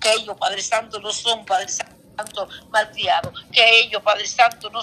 que ellos, Padre Santo, no son, Padre Santo Santo malcriado, que ellos, Padre Santo, no,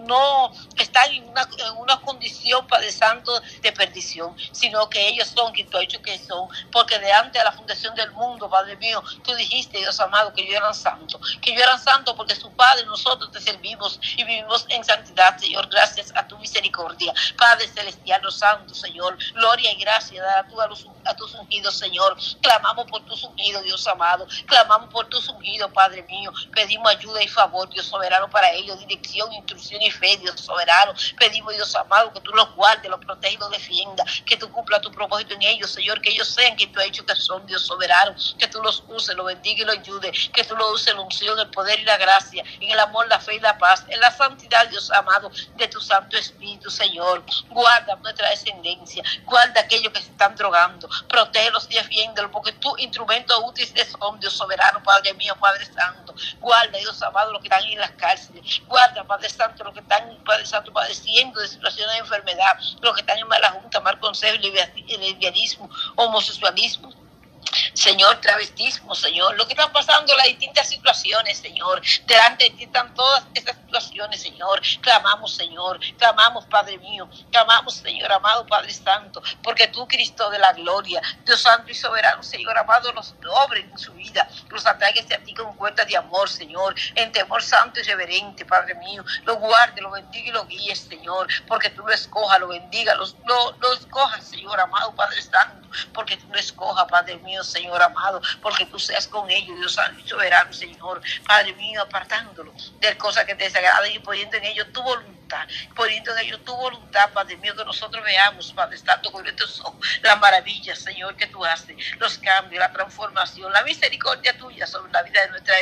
no, están en una, en una, condición, Padre Santo, de perdición, sino que ellos son quien tú has dicho que son, porque de antes de la fundación del mundo, Padre mío, tú dijiste, Dios amado, que yo eran santo, que yo eran santo porque su Padre, nosotros te servimos y vivimos en santidad, Señor, gracias a tu misericordia, Padre celestial, los santos, Señor, gloria y gracia a, tu, a, los, a tus ungidos, Señor, clamamos por tus ungidos, Dios amado, clamamos por tus ungidos, Padre mío, pedimos ayuda y favor, Dios soberano, para ellos, dirección, instrucción y fe, Dios soberano. Pedimos, Dios amado, que tú los guardes, los protejas y los defiendas, que tú cumpla tu propósito en ellos, Señor, que ellos sean quien tú has dicho que son, Dios soberano, que tú los uses, los bendiga y los ayude, que tú los uses en unción, el poder y la gracia, en el amor, la fe y la paz, en la santidad, Dios amado, de tu Santo Espíritu, Señor. Guarda nuestra descendencia, guarda aquellos que se estestán drogando, protégelos y defiéndelos, porque tu instrumento útil son, Dios soberano, Padre mío, Padre Santo. Guarda, Dios amado, los que están en las cárceles. Guarda, Padre Santo, los que están, Padre Santo, padeciendo de situaciones de enfermedad, los que están en mala junta, mal consejo, lesbianismo, homosexualismo Señor, travestismo, Señor, lo que están pasando, las distintas situaciones, Señor. Delante de ti están todas estas situaciones, Señor. Clamamos, Señor, clamamos, Padre mío, clamamos, Señor, amado Padre Santo, porque tú, Cristo de la gloria, Dios Santo y soberano, Señor, amado, los obres en su vida, los atraigas a ti con cuentas de amor, Señor, en temor santo y reverente, Padre mío. Lo guarde, lo bendiga y lo guíe, Señor, porque tú lo escojas, lo bendiga, lo, lo escojas, Señor, amado Padre Santo, porque tú lo escojas, Padre mío, Señor amado, porque tú seas con ellos, Dios santo soberano, Señor, Padre mío, apartándolo de cosas que te desagradan y poniendo en ellos tu voluntad, poniendo en ellos tu voluntad, Padre mío, que nosotros veamos, Padre Santo, con estos ojos, las maravillas, Señor, que tú haces, los cambios, la transformación, la misericordia tuya sobre la vida de nuestra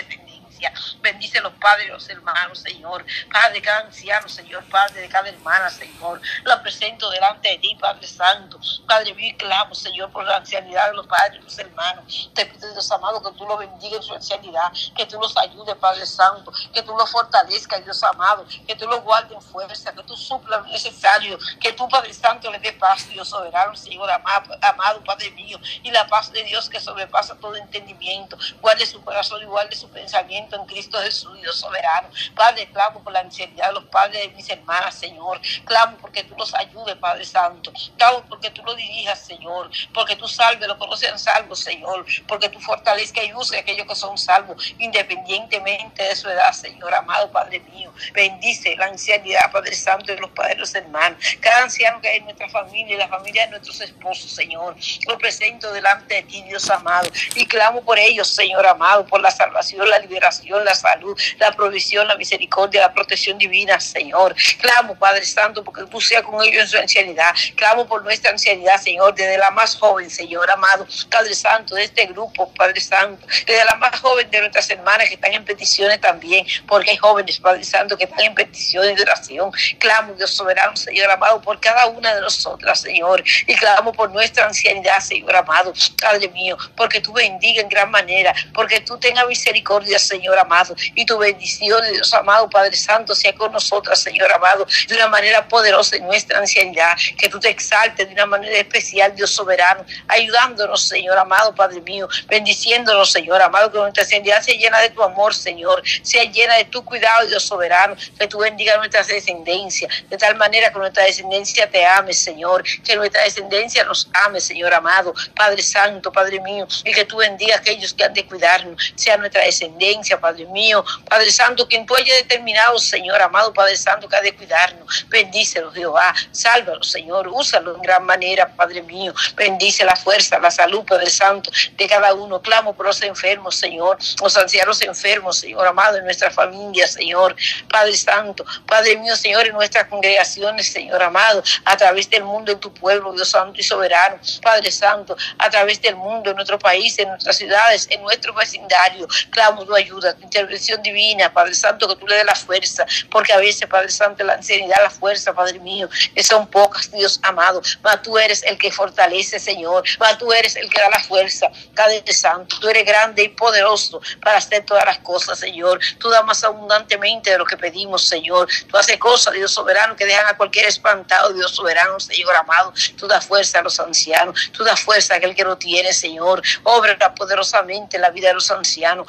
descendencia Bendice los padres, los hermanos, Señor. Padre de cada anciano, Señor. Padre de cada hermana, Señor. La presento delante de ti, Padre Santo. Padre mío, clamo, Señor, por la ancianidad de los padres y los hermanos. Te pido, Dios amado, que tú los bendiga en su ancianidad. Que tú los ayudes, Padre Santo. Que tú los fortalezcas, Dios amado. Que tú los guardes en fuerza. Que tú suplas lo necesario. Que tú, Padre Santo, les dé paz, Dios soberano, Señor amado, amado, Padre mío. Y la paz de Dios que sobrepasa todo entendimiento. Guarde su corazón y guarde su pensamiento en Cristo Jesús, Dios soberano. Padre, clamo por la ancianidad de los padres de mis hermanas, Señor. Clamo porque tú los ayudes, Padre Santo. Clamo porque tú los dirijas, Señor. Porque tú salves los que no sean salvos, Señor. Porque tú fortalezcas y uses a aquellos que son salvos, independientemente de su edad, Señor. Amado Padre mío, bendice la ancianidad, Padre Santo, de los padres de los hermanos. Cada anciano que hay en nuestra familia y la familia de nuestros esposos, Señor. Lo presento delante de ti, Dios amado. Y clamo por ellos, Señor amado, por la salvación, la liberación la salud, la provisión, la misericordia, la protección divina, Señor. Clamo, Padre Santo, porque tú seas con ellos en su ancianidad. Clamo por nuestra ancianidad, Señor, desde la más joven, Señor amado, Padre Santo, de este grupo, Padre Santo, desde la más joven de nuestras hermanas que están en peticiones también, porque hay jóvenes, Padre Santo, que están en peticiones de oración. Clamo, Dios soberano, Señor amado, por cada una de nosotras, Señor, y clamo por nuestra ancianidad, Señor amado, Padre mío, porque tú bendiga en gran manera, porque tú tengas misericordia, Señor amado. Y tu bendición, Dios amado, Padre Santo, sea con nosotras, Señor amado, de una manera poderosa en nuestra ancianidad. Que tú te exaltes de una manera especial, Dios soberano, ayudándonos, Señor amado, Padre mío, bendiciéndonos, Señor amado, que nuestra ancianidad sea llena de tu amor, Señor, sea llena de tu cuidado, Dios soberano, que tú bendiga nuestra descendencia, de tal manera que nuestra descendencia te ame, Señor, que nuestra descendencia nos ame, Señor amado, Padre Santo, Padre mío, y que tú bendiga a aquellos que han de cuidarnos, sea nuestra descendencia, Padre mío, Padre Santo, quien tú hayas determinado, Señor, amado Padre Santo, que ha de cuidarnos. Bendícelo, Jehová. Sálvalo, Señor. Úsalo en gran manera, Padre mío. Bendice la fuerza, la salud, Padre Santo, de cada uno. Clamo por los enfermos, Señor. Los ancianos enfermos, Señor, amado, en nuestra familia, Señor. Padre Santo, Padre mío, Señor, en nuestras congregaciones, Señor, amado, a través del mundo, en tu pueblo, Dios Santo y soberano. Padre Santo, a través del mundo, en nuestro país, en nuestras ciudades, en nuestro vecindario. Clamo tu ayuda intervención divina, Padre Santo, que tú le des la fuerza, porque a veces, Padre Santo, la ancianidad, la fuerza, Padre mío, que son pocas, Dios amado, mas tú eres el que fortalece, Señor, mas tú eres el que da la fuerza, Padre Santo, tú eres grande y poderoso para hacer todas las cosas, Señor, tú das más abundantemente de lo que pedimos, Señor, tú haces cosas, Dios soberano, que dejan a cualquier espantado, Dios soberano, Señor amado. Tú das fuerza a los ancianos, tú das fuerza a aquel que no tiene, Señor. Obra poderosamente en la vida de los ancianos,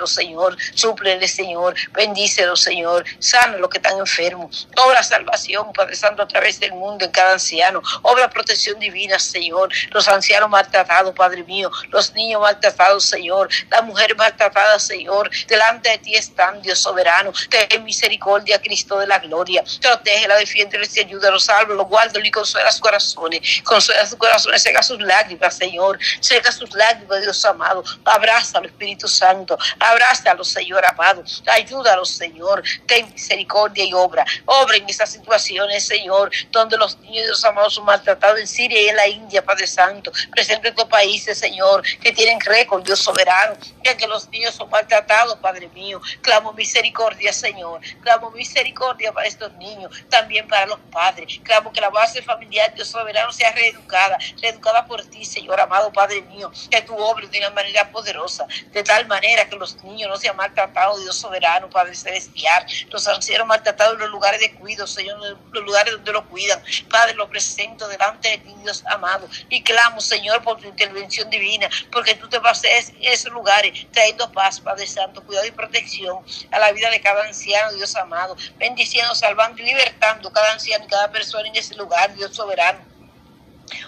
fortalecelo, Señor. Súplele, Señor. Bendícelo, Señor. Sana los que están enfermos. Obra salvación, Padre Santo, a través del mundo en cada anciano. Obra protección divina, Señor. Los ancianos maltratados, Padre mío. Los niños maltratados, Señor. Las mujeres maltratadas, Señor. Delante de ti están, Dios soberano. Ten misericordia, Cristo de la gloria. Protege, la defiende, les ayuda, los salva, los guarda y consuela sus corazones. Consuela sus corazones, seca sus lágrimas, Señor. Seca sus lágrimas, Dios amado. Abrázalo, Espíritu Santo. Abrázalo, Señor amado. Ayúdalo, Señor. Ten misericordia y obra. Obra en esas situaciones, Señor, donde los niños, Dios amado, son maltratados en Siria y en la India, Padre Santo. Presente en estos países, Señor, que tienen récord, Dios soberano. Ya que los niños son maltratados, Padre mío. Clamo misericordia, Señor. Clamo misericordia para estos niños, también para los padres. Clamo que la base familiar, Dios soberano, sea reeducada, reeducada por ti, Señor amado Padre mío. Que tu obra de una manera poderosa, de tal manera que los niños no sean maltratados, Dios soberano, Padre celestial. Los ancianos maltratados en los lugares de cuidado, Señor, en los lugares donde lo cuidan. Padre, lo presento delante de ti, Dios amado. Y clamo, Señor, por tu intervención divina, porque tú te vas a esos lugares trayendo paz, Padre Santo, cuidado y protección a la vida de cada anciano, Dios amado. Bendiciendo, salvando y libertando cada anciano y cada persona en ese lugar, Dios soberano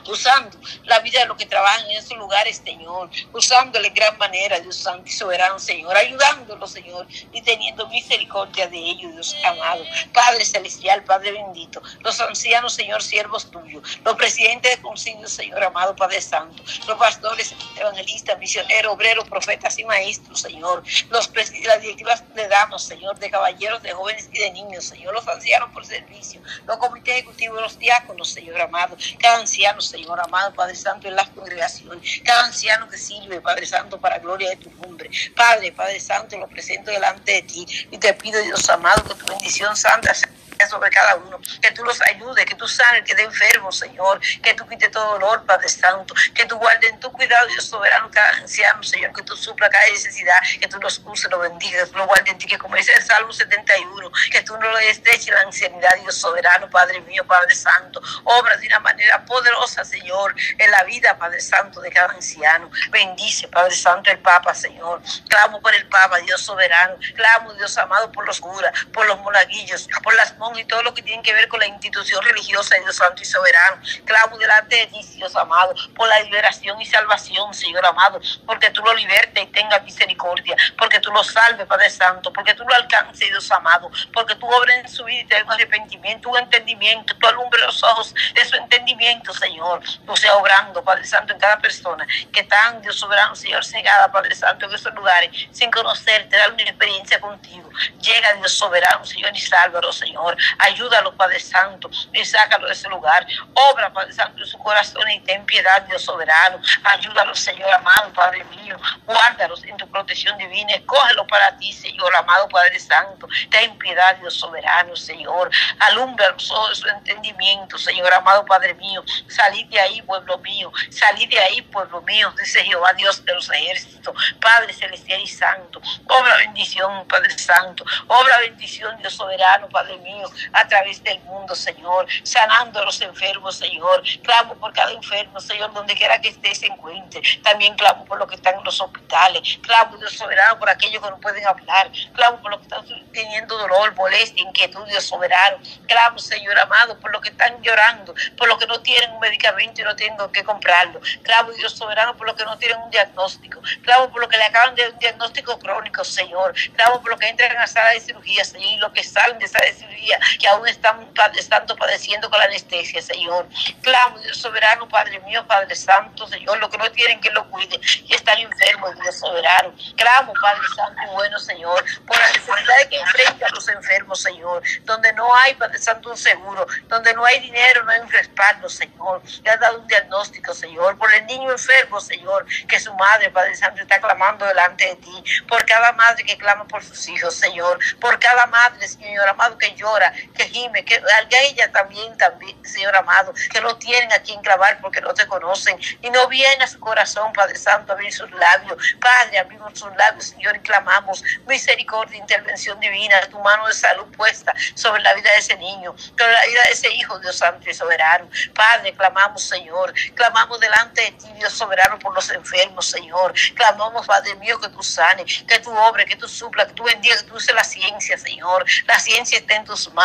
usando la vida de los que trabajan en esos lugares, Señor, usándole en gran manera, Dios Santo y Soberano, Señor, ayudándolos, Señor, y teniendo misericordia de ellos, Dios amado. Padre Celestial, Padre bendito, los ancianos, Señor, siervos tuyos, los presidentes de concilio, Señor amado, Padre Santo, los pastores, evangelistas, misioneros, obreros, profetas y maestros, Señor, los las directivas de damas, Señor, de caballeros, de jóvenes y de niños, Señor, los ancianos por servicio, los comités ejecutivos, los diáconos, Señor amado, cada anciano, Señor amado, Padre Santo, en las congregaciones. Cada anciano que sirve, Padre Santo, para gloria de tu nombre. Padre, Padre Santo, lo presento delante de ti y te pido, Dios amado, que tu bendición santa sea sobre cada uno, que tú los ayudes, que tú sanes que esté enfermo, Señor, que tú quites todo dolor, Padre Santo, que tú guardes en tu cuidado, Dios soberano, cada anciano, Señor, que tú supla cada necesidad, que tú los uses, los bendigas, lo guardes en ti, que como dice el Salmo 71, que tú no lo estreches la ancianidad, Dios soberano, Padre mío, Padre Santo, obra de una manera poderosa, Señor, en la vida, Padre Santo, de cada anciano. Bendice, Padre Santo, el Papa, Señor. Clamo por el Papa, Dios soberano. Clamo, Dios amado, por los curas, por los monaguillos, por las monjas y todo lo que tiene que ver con la institución religiosa Dios Santo y Soberano. Clamo delante de ti, Dios amado, por la liberación y salvación, Señor amado, porque tú lo libertes y tengas misericordia, porque tú lo salves, Padre Santo, porque tú lo alcances, Dios amado, porque tú obres en su vida y te arrepentimiento, un entendimiento, tú alumbres los ojos de su entendimiento, Señor. Tú sea obrando, Padre Santo, en cada persona que está, Dios soberano, Señor, cegada, Padre Santo, en esos lugares, sin conocerte, dar una experiencia contigo. Llega, Dios soberano, Señor, y sálvalo, Señor. Ayúdalo, Padre Santo, y sácalo de ese lugar. Obra, Padre Santo, en su corazón y ten piedad, Dios soberano. Ayúdalo, Señor amado, Padre mío. Guárdalos en tu protección divina. Escógelo para ti, Señor amado, Padre Santo. Ten piedad, Dios soberano, Señor. Alumbra los ojos de su entendimiento, Señor amado, Padre mío. Salid de ahí, pueblo mío. Salid de ahí, pueblo mío, dice Jehová, Dios de los ejércitos. Padre celestial y santo. Obra bendición, Padre Santo. Obra bendición, Dios soberano, Padre mío a través del mundo, Señor, sanando a los enfermos, Señor. Clamo por cada enfermo, Señor, donde quiera que esté se encuentre. También clamo por los que están en los hospitales. Clamo, Dios soberano, por aquellos que no pueden hablar. Clamo por los que están teniendo dolor, molestia, inquietud, Dios soberano. Clamo, Señor amado, por los que están llorando, por los que no tienen un medicamento y no tienen que comprarlo. Clamo, Dios soberano, por los que no tienen un diagnóstico. Clamo por los que le acaban de un diagnóstico crónico, Señor. Clamo por los que entran a sala de cirugía, Señor, y los que salen de sala de cirugía que aún están estando padeciendo con la anestesia, Señor. Clamo, Dios soberano, Padre mío, Padre Santo, Señor, los que no tienen que lo cuide y están enfermos, Dios soberano. Clamo, Padre Santo y bueno, Señor, por la necesidad que enfrentan los enfermos, Señor, donde no hay, Padre Santo, un seguro, donde no hay dinero, no hay un respaldo, Señor. Le has dado un diagnóstico, Señor, por el niño enfermo, Señor, que su madre, Padre Santo, está clamando delante de ti, por cada madre que clama por sus hijos, Señor, por cada madre, Señor amado, que llora, que gime, que ella también, también, Señor amado, que no tienen a quien clavar porque no te conocen y no viene a su corazón, Padre Santo, a abrir sus labios. Padre, abrimos sus labios, Señor, y clamamos misericordia, intervención divina, tu mano de salud puesta sobre la vida de ese niño, sobre la vida de ese hijo, Dios Santo y Soberano. Padre, clamamos, Señor, clamamos delante de ti, Dios Soberano, por los enfermos, Señor. Clamamos, Padre mío, que tú sanes, que tú obres, que tú supla, que tú bendigas, que tú uses la ciencia, Señor. La ciencia está en tus manos.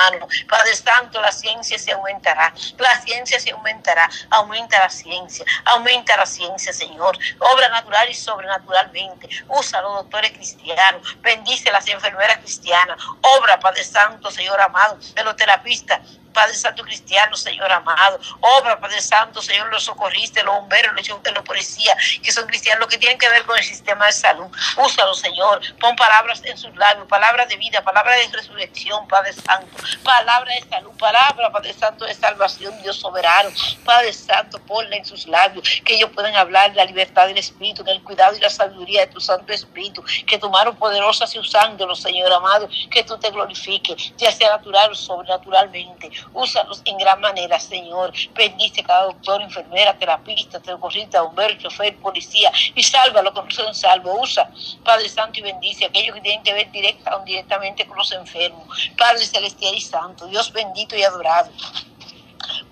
Padre Santo, la ciencia se aumentará. La ciencia se aumentará. Aumenta la ciencia. Aumenta la ciencia, Señor. Obra natural y sobrenaturalmente. Usa a los doctores cristianos. Bendice a las enfermeras cristianas. Obra, Padre Santo, Señor amado, de los terapistas Padre Santo cristiano, Señor amado. Obra, Padre Santo, Señor, los socorristas, los bomberos, los, los policías, que son cristianos, lo que tienen que ver con el sistema de salud. Úsalo, Señor. Pon palabras en sus labios, palabras de vida, palabras de resurrección, Padre Santo. Palabra de salud, palabra, Padre Santo, de salvación, Dios soberano. Padre Santo, ponla en sus labios, que ellos puedan hablar de la libertad del Espíritu, del cuidado y la sabiduría de tu Santo Espíritu. Que tu mano poderosa sea usándolo, Señor amado, que tú te glorifiques, ya sea natural o sobrenaturalmente. Úsalos en gran manera, Señor. Bendice cada doctor, enfermera, terapista, terapista, bombero, chofer, policía y sálvalo con son salvo. Usa, Padre Santo, y bendice a aquellos que tienen que ver directa o indirectamente con los enfermos. Padre Celestial y Santo, Dios bendito y adorado.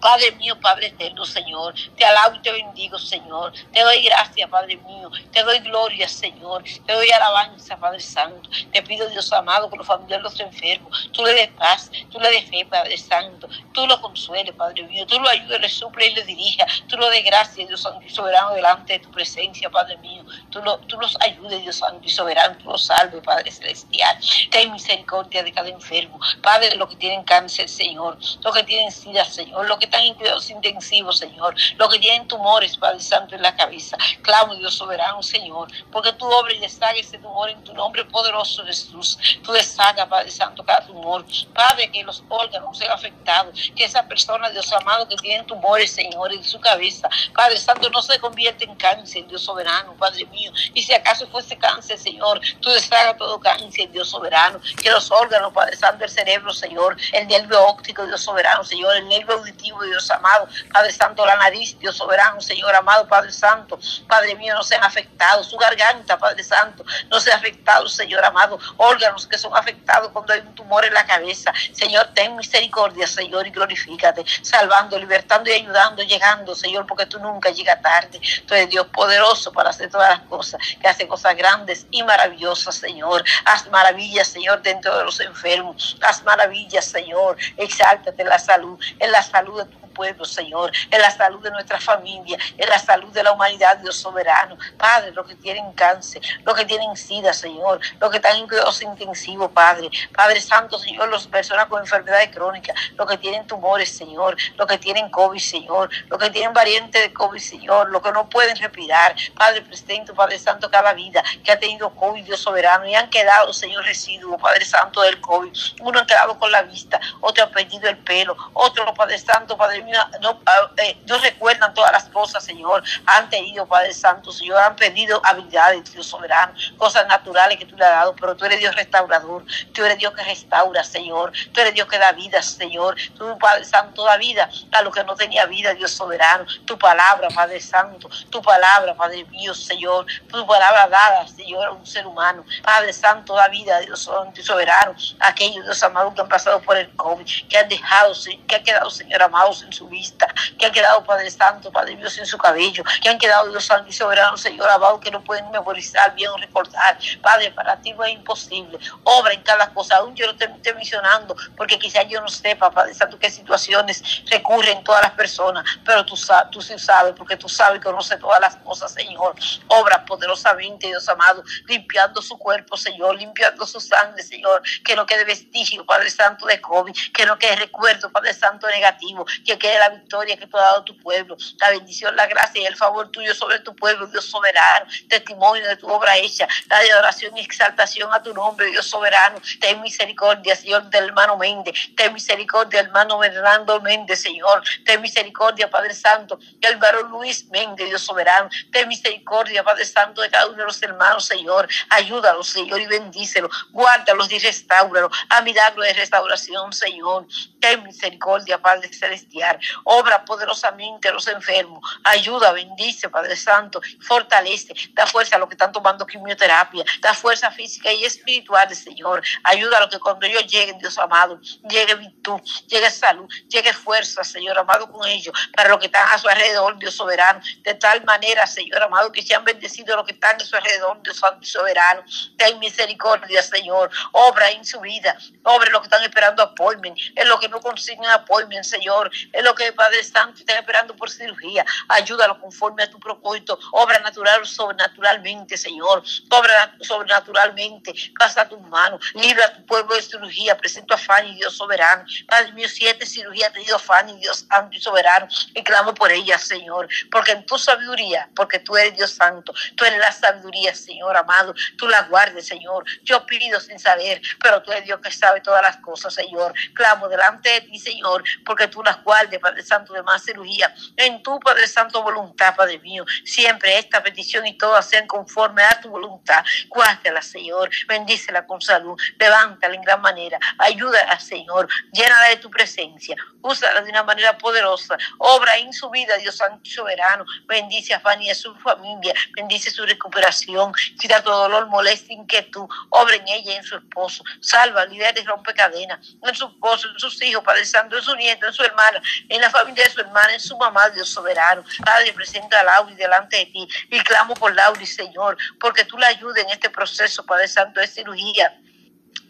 Padre mío, Padre eterno, Señor, te alabo y te bendigo, Señor. Te doy gracias, Padre mío. Te doy gloria, Señor. Te doy alabanza, Padre Santo. Te pido, Dios amado, con los familiares de los enfermos, tú le des paz, tú le des fe, Padre Santo. Tú lo consueles, Padre mío. Tú lo ayudes, le suple y le dirija. Tú lo des gracias, Dios Santo y soberano, delante de tu presencia, Padre mío. Tú, lo, tú los ayudes, Dios Santo y soberano. Tú los salves, Padre Celestial. Ten misericordia de cada enfermo. Padre, de los que tienen cáncer, Señor. Los que tienen sida, Señor. Los que están en cuidados intensivos, Señor. Los que tienen tumores, Padre Santo, en la cabeza. Clamo, Dios soberano, Señor, porque tu obra y deshaga ese tumor en tu nombre poderoso, Jesús. Tú deshaga, Padre Santo, cada tumor. Padre, que los órganos sean afectados. Que esa persona, Dios amado, que tiene tumores, Señor, en su cabeza. Padre Santo, no se convierte en cáncer, Dios soberano, Padre mío. Y si acaso fuese cáncer, Señor, tú deshaga todo cáncer, Dios soberano. Que los órganos, Padre Santo, el cerebro, Señor, el nervio óptico, Dios soberano, Señor, el nervio auditivo, Dios amado, Padre Santo, la nariz, Dios soberano, Señor amado, Padre Santo, Padre mío, no sean afectados, su garganta, Padre Santo, no sea afectado, Señor amado, órganos que son afectados cuando hay un tumor en la cabeza, Señor, ten misericordia, Señor, y glorifícate, salvando, libertando y ayudando, llegando, Señor, porque tú nunca llegas tarde, tú eres Dios poderoso para hacer todas las cosas, que hace cosas grandes y maravillosas, Señor, haz maravillas, Señor, dentro de los enfermos, haz maravillas, Señor, exáltate en la salud, en la salud the pueblo, Señor, en la salud de nuestra familia, en la salud de la humanidad, Dios soberano. Padre, los que tienen cáncer, los que tienen sida, Señor, los que están en cuidados intensivos, Padre. Padre Santo, Señor, las personas con enfermedades crónicas, los que tienen tumores, Señor, los que tienen COVID, Señor, los que tienen variante de COVID, Señor, los que no pueden respirar. Padre presente, Padre Santo, cada vida que ha tenido COVID, Dios soberano, y han quedado, Señor, residuos, Padre Santo, del COVID. Uno ha quedado con la vista, otro ha perdido el pelo, otro, Padre Santo, Padre no, ah, eh, no, recuerdan todas las cosas, Señor. Han tenido, Padre Santo, Señor, han pedido habilidades, Dios soberano, cosas naturales que tú le has dado, pero tú eres Dios restaurador, tú eres Dios que restaura, Señor, tú eres Dios que da vida, Señor, tú, Padre Santo, da vida a los que no tenía vida, Dios soberano, tu palabra, Padre Santo, tu palabra, Padre mío, Señor, tu palabra dada, Señor, a un ser humano, Padre Santo, da vida, Dios soberano, aquellos, Dios amados, que han pasado por el COVID, que han dejado, que han quedado, Señor, amados en su vista, que han quedado, Padre Santo, Padre Dios, en su cabello, que han quedado, Dios Santo y Soberano, Señor amado, que no pueden memorizar bien o recordar. Padre, para ti no es imposible. Obra en cada cosa. Aún yo no te estoy mencionando, porque quizás yo no sepa, Padre Santo, qué situaciones recurren todas las personas, pero tú, tú sí sabes, porque tú sabes y conoces todas las cosas, Señor. Obra poderosamente, Dios amado, limpiando su cuerpo, Señor, limpiando su sangre, Señor, que no quede vestigio, Padre Santo, de COVID, que no quede recuerdo, Padre Santo, negativo, que quede la victoria que tú has dado a tu pueblo, la bendición, la gracia y el favor tuyo sobre tu pueblo, Dios soberano, testimonio de tu obra hecha, la adoración y exaltación a tu nombre, Dios soberano. Ten misericordia, Señor, del hermano Méndez, ten misericordia, hermano Fernando Méndez, Señor, ten misericordia, Padre Santo, del varón Luis Méndez, Dios soberano, ten misericordia, Padre Santo, de cada uno de los hermanos, Señor, ayúdalos, Señor, y bendícelos, guárdalos y restauralos, a milagro de restauración, Señor, ten misericordia, Padre Celestial, Obra poderosamente a los enfermos. Ayuda, bendice, Padre Santo. Fortalece, da fuerza a los que están tomando quimioterapia. Da fuerza física y espiritual, Señor. Ayuda a los que cuando ellos lleguen, Dios amado, llegue virtud, llegue salud, llegue fuerza, Señor amado, con ellos. Para los que están a su alrededor, Dios soberano. De tal manera, Señor amado, que sean bendecidos los que están a su alrededor, Dios santo soberano. Ten misericordia, Señor. Obra en su vida. Obra en los que están esperando appointment. En los que no consiguen appointment, Señor. Los que, Padre Santo, están esperando por cirugía. Ayúdalo conforme a tu propósito. Obra natural sobrenaturalmente, Señor. Obra sobrenaturalmente. Pasa tus manos. Libra a tu pueblo de cirugía. Presento a Fanny, Dios soberano. Padre mío, siete cirugías ha tenido Fanny, Dios santo y soberano. Y clamo por ella, Señor. Porque en tu sabiduría, porque tú eres Dios santo. Tú eres la sabiduría, Señor amado. Tú la guardes, Señor. Yo pido sin saber, pero tú eres Dios que sabe todas las cosas, Señor. Clamo delante de ti, Señor, porque tú las Padre Santo, de más cirugía. En tu, Padre Santo, voluntad, Padre mío. Siempre esta petición y todas sean conforme a tu voluntad. Guárdala, Señor. Bendícela con salud. Levántala en gran manera. Ayúdala, Señor. Llénala de tu presencia. Úsala de una manera poderosa. Obra en su vida, Dios Santo Soberano. Bendice a Fanny y a su familia. Bendice su recuperación. Quita todo dolor, molestia, inquietud. Obra en ella y en su esposo. Salva, libera y rompe cadenas. En su esposo, en sus hijos, Padre Santo, en su nieto, en su hermana, en la familia de su hermana, en su mamá, Dios soberano. Padre, presenta a Lauri delante de ti y clamo por Lauri, Señor, porque tú la ayudes en este proceso, Padre Santo, de cirugía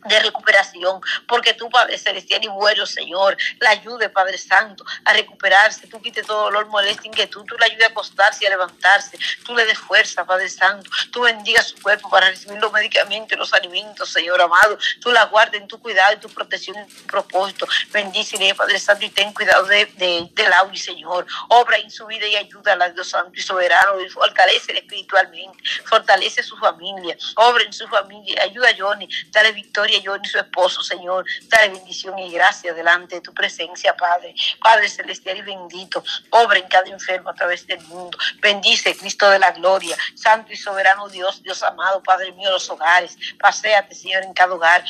de recuperación, porque tú, Padre Celestial y bueno, Señor, la ayude, Padre Santo, a recuperarse, tú quite todo dolor, molestia, inquietud, tú la ayude a acostarse y a levantarse, tú le des fuerza, Padre Santo, tú bendiga su cuerpo para recibir los medicamentos y los alimentos, Señor amado, tú la guardes en tu cuidado y tu protección y tu propósito, bendícele, Padre Santo, y ten cuidado de, de, de Lauri, Señor, obra en su vida y ayúdala, Dios Santo y soberano, y fortalece espiritualmente, fortalece su familia, obra en su familia, ayuda a Johnny, dale victoria yo y su esposo, Señor. Dale bendición y gracia delante de tu presencia, Padre. Padre celestial y bendito, obra en cada enfermo a través del mundo. Bendice, Cristo de la gloria, Santo y soberano Dios, Dios amado, Padre mío, los hogares. Paseate, Señor, en cada hogar.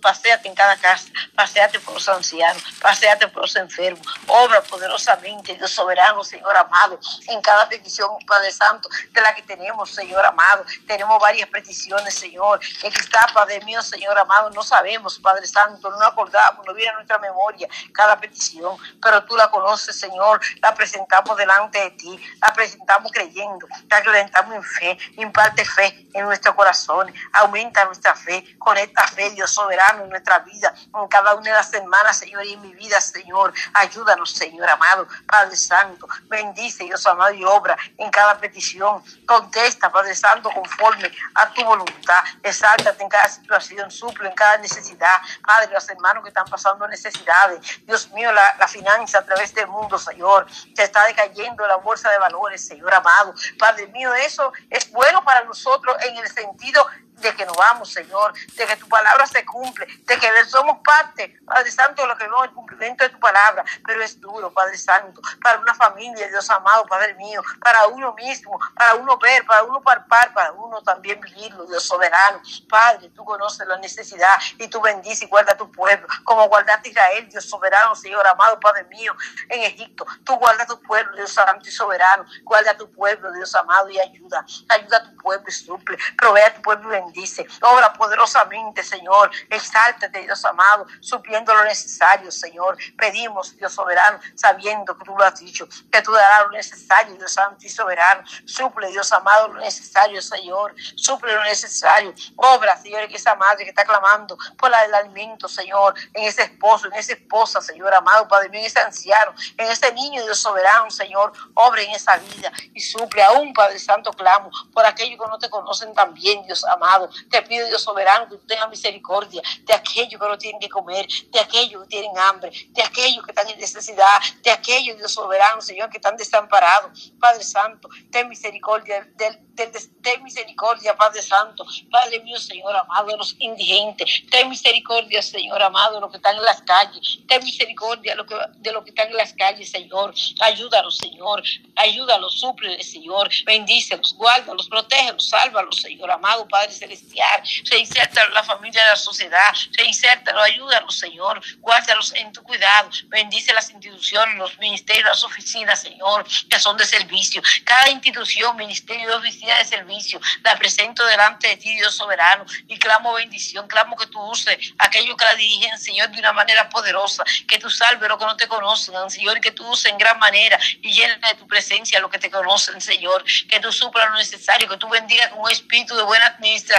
Paseate en cada casa. Paseate por los ancianos. Paseate por los enfermos. Obra poderosamente, Dios soberano, Señor amado, en cada petición, Padre Santo, de la que tenemos, Señor amado. Tenemos varias peticiones, Señor. Que está, Padre mío, Señor amado no sabemos, Padre Santo, no acordamos, no viene a nuestra memoria cada petición, pero tú la conoces, Señor, la presentamos delante de ti, la presentamos creyendo, la presentamos en fe, imparte fe en nuestros corazones, aumenta nuestra fe, conecta fe, Dios soberano, en nuestra vida, en cada una de las semanas, Señor, y en mi vida, Señor, ayúdanos, Señor amado, Padre Santo, bendice, Dios amado, y obra en cada petición, contesta, Padre Santo, conforme a tu voluntad, exáltate en cada situación, en cada necesidad. Padre, los hermanos que están pasando necesidades. Dios mío, la, la finanza a través del mundo, Señor. Se está decayendo la bolsa de valores, Señor amado. Padre mío, eso es bueno para nosotros en el sentido de que nos vamos, Señor, de que tu palabra se cumple, de que somos parte, Padre Santo, de lo que vemos el cumplimiento de tu palabra, pero es duro, Padre Santo, para una familia, Dios amado, Padre mío, para uno mismo, para uno ver, para uno parpar, para uno también vivirlo, Dios soberano. Padre, tú conoces la necesidad y tú bendices y guarda tu pueblo, como guardaste Israel, Dios soberano, Señor amado, Padre mío, en Egipto. Tú guarda tu pueblo, Dios santo y soberano, guarda tu pueblo, Dios amado, y ayuda, ayuda a tu pueblo y suple, provee a tu pueblo y bendice. Obra poderosamente, Señor. Exáltate, Dios amado, supliendo lo necesario, Señor. Pedimos, Dios soberano, sabiendo que tú lo has dicho, que tú darás lo necesario, Dios santo y soberano. Suple, Dios amado, lo necesario, Señor. Suple lo necesario. Obra, Señor, en esa madre que está clamando por del alimento, Señor, en ese esposo, en esa esposa, Señor amado, Padre mío, en ese anciano, en ese niño, Dios soberano, Señor. Obra en esa vida y suple aún, Padre Santo, clamo por aquellos que no te conocen también, Dios amado te pido, Dios soberano, que tú tengas misericordia de aquellos que no tienen que comer, de aquellos que tienen hambre, de aquellos que están en necesidad, de aquellos, Dios soberano, Señor, que están desamparados. Padre Santo, ten misericordia del ten misericordia, Padre Santo, Padre mío, Señor amado, de los indigentes, ten misericordia, Señor amado, de los que están en las calles, ten misericordia de los que, están en las calles, Señor, ayúdalos, Señor, ayúdalos, suple, Señor, bendícelos, guárdalos, protégelos, sálvalos, Señor amado, Padre Celestial. Reinsértalo en la familia de la sociedad. Reinsértalo, ayúdalo, Señor. Guárdalos en tu cuidado. Bendice las instituciones, los ministerios, las oficinas, Señor, que son de servicio. Cada institución, ministerio, oficina de servicio, la presento delante de ti, Dios soberano, y clamo bendición, clamo que tú uses aquellos que la dirigen, Señor, de una manera poderosa, que tú salves los que no te conocen, Señor, que tú uses en gran manera y llena de tu presencia a los que te conocen, Señor, que tú supla lo necesario, que tú bendiga con un espíritu de buena administración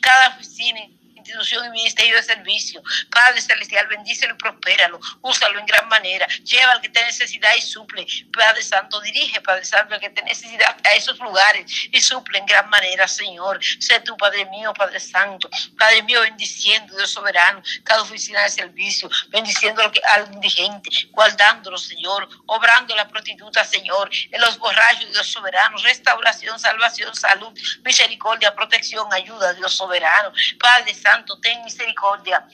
cada oficina institución y ministerio de servicio. Padre Celestial, bendícelo y prospéralo. Úsalo en gran manera. Lleva al que te necesidad y suple. Padre Santo, dirige, Padre Santo, al que te necesidad a esos lugares y suple en gran manera, Señor. Sé tu Padre mío, Padre Santo. Padre mío, bendiciendo, Dios soberano, cada oficina de servicio, bendiciendo al, al indigente, guardándolo, Señor, obrando la prostituta, Señor, en los borrachos, Dios soberano, restauración, salvación, salud, misericordia, protección, ayuda, Dios soberano. Padre Santo, Santo, ten misericordia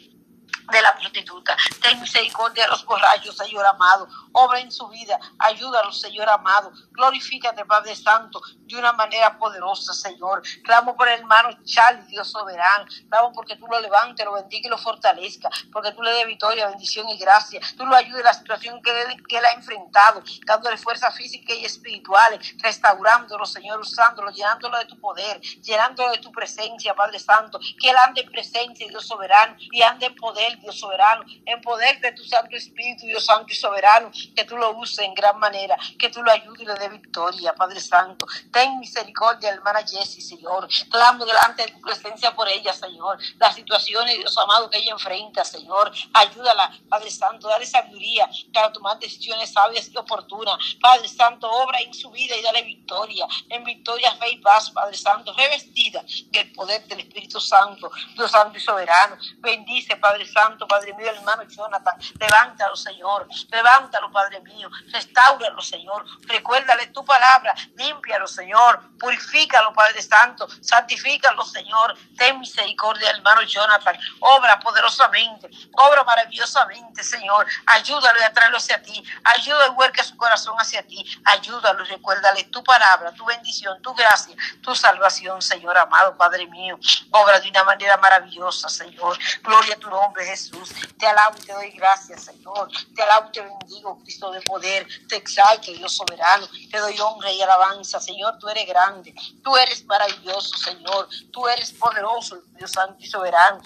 de la prostituta. Ten misericordia de los borrachos, Señor amado. Obra en su vida. Ayúdalos, Señor amado. Glorifícate, Padre Santo, de una manera poderosa, Señor. Clamo por el hermano Charlie, Dios soberano. Clamo porque tú lo levantes, lo bendiga y lo fortalezca. Porque tú le des victoria, bendición y gracia. Tú lo ayudes en la situación que él, que él ha enfrentado, dándole fuerza física y espiritual, restaurándolo, Señor, usándolo, llenándolo de tu poder, llenándolo de tu presencia, Padre Santo. Que él ande en presencia, Dios soberano, y ande en poder, Dios soberano, en poder de tu Santo Espíritu, Dios Santo y soberano, que tú lo uses en gran manera, que tú lo ayudes y le dé victoria, Padre Santo. Ten misericordia, hermana Jessie, Señor. Clamo delante de tu presencia por ella, Señor. Las situaciones, Dios amado, que ella enfrenta, Señor. Ayúdala, Padre Santo, dale sabiduría para tomar decisiones sabias y oportunas. Padre Santo, obra en su vida y dale victoria. En victoria, fe y paz, Padre Santo, revestida del poder del Espíritu Santo, Dios Santo y soberano. Bendice, Padre Santo Padre mío, hermano Jonathan. Levántalo, Señor. Levántalo, Padre mío. Restáuralo, Señor. Recuérdale tu palabra. Límpialo, Señor. Purifícalo, Padre Santo. Santifícalo, Señor. Ten misericordia, hermano Jonathan. Obra poderosamente. Obra maravillosamente, Señor. Ayúdalo y atraerlo hacia ti. Ayúdalo y huerque su corazón hacia ti. Ayúdalo y recuérdale tu palabra, tu bendición, tu gracia, tu salvación, Señor amado, Padre mío. Obra de una manera maravillosa, Señor. Gloria a tu nombre, Jesús. Jesús. Te alabo y te doy gracias, Señor. Te alabo y te bendigo, Cristo de poder. Te exalto, Dios soberano. Te doy honra y alabanza, Señor. Tú eres grande. Tú eres maravilloso, Señor. Tú eres poderoso, Dios santo y soberano.